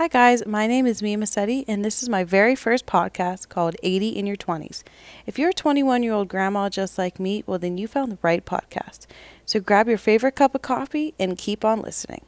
Hi, guys. My name is Mia Massetti, and this is my very first podcast called 80 in Your 20s. If you're a 21 year old grandma just like me, well, then you found the right podcast. So grab your favorite cup of coffee and keep on listening.